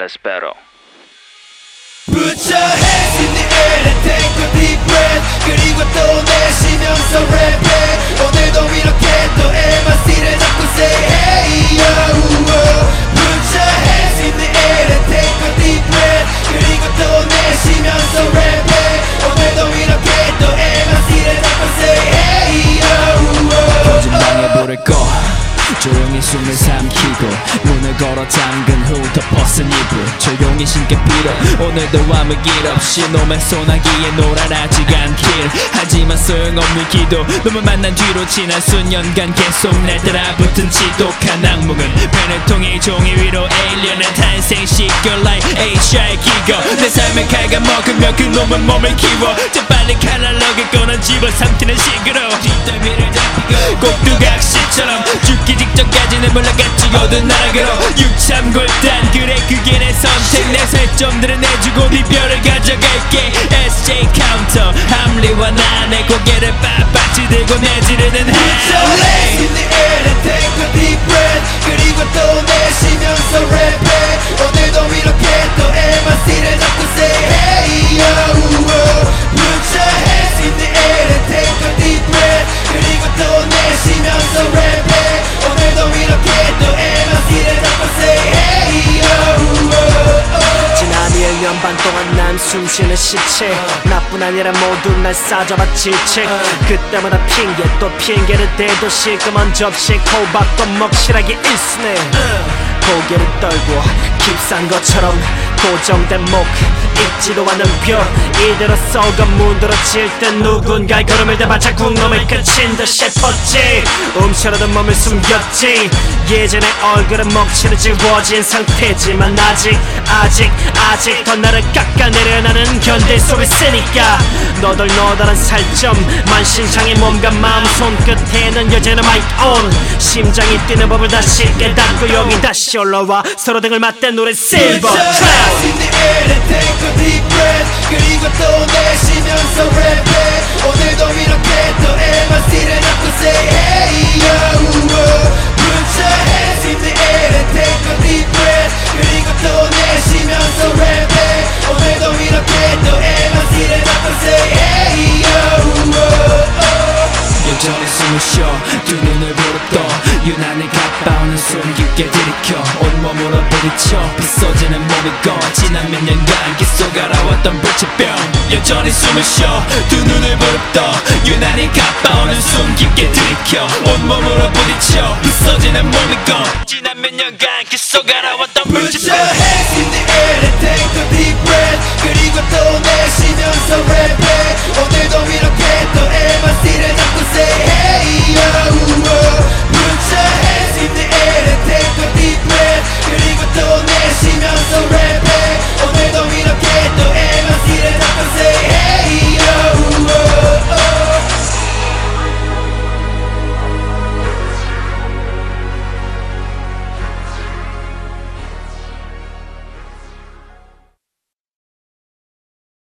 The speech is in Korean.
Let's battle. Put your hands in the air and take a deep breath 그리고 또 내쉬면서 랩해 오늘도 이렇게 또 MRC를 잡고 say hey yo Put your hands in the air and take a deep breath 그리고 또 내쉬면서 랩해 오늘도 이렇게 또 MRC를 잡고 say hey yo 거짓말에 불을 꺼 조용히 숨을 삼키고 문을 걸어 잠근 후 덮어쓴 이불 조용히 신께 빌어 오늘도 아무 일 없이 놈의 소나기에 놀아나지 않길 하지만 소용없는 기도 놈을 만난 뒤로 지난 수년간 계속 날 따라붙은 지독한 악몽은 펜을 통해 종이 위로 에일리언의 탄생시켜 like HR 기거 내 삶을 갉아먹으며 그 놈은 몸을 키워 재빨리 칼날럭을 꺼내 집어 삼키는 식으로 뒷덜미를 잡히고 꼭두각시처럼 죽기 직전까지는 몰라갔지 어두운 나락으로. 육참골단 그래 그게 내 선택. 내 살점들은 내주고 네 별을 가져갈게. SJ 카운터 함리와 나내 고개를 빳빳이 들고 내지르는 Put 1년 반 동안 난 숨쉬는 시체. 나뿐 아니라 모두 날 싸잡아 질책. 그때마다 핑계 또 핑계를 대도 실끄먼 접시 코박도 먹실하게 일스네. 고개를 떨고 깁싼 것처럼 고정된 목 잊지도 않는 뼈 이대로 썩어 문드러질 땐 누군가의 걸음을 대받아 국놈을 그친 듯 싶었지. 움츠러든 몸을 숨겼지. 예전에 얼굴은 먹칠을 지워진 상태지만 아직 아직 아직 더 나를 깎아내려 나는 견딜 수 있으니까. 너덜 너덜한 살점 만신창의 몸과 마음 손끝에는 여전히 my own. 심장이 뛰는 법을 다시 깨닫고 여기 다시 올라와. 서로 등을 맞댄 노래 실버 your air and take a deep breath 그리고 또 내쉬면서 랩해 오늘도 이렇게 또 MRC를 잡고 say hey yo Put your hands in the air and take a deep breath 그리고 또 내쉬면서 랩해 오늘도 이렇게 또 MRC를 잡고 say hey yo 여전히 숨을 쉬어 두 눈을 부릅떠 유난히 가까우는 숨 깊게 들이켜 온몸으로 부딪혀 부서지는 몸이 꺼 지난 몇 년간 계속 알아왔던 불치병. 여전히 숨을 쉬어 두 눈을 부릅떠 유난히 가까우는 숨 깊게 들이켜 온몸으로 부딪혀 부서지는 몸이 꺼 지난 몇 년간 계속 알아왔던 Put 불치병. your hands in the air and take a deep breath. 그리고 또 내쉬면서 랩해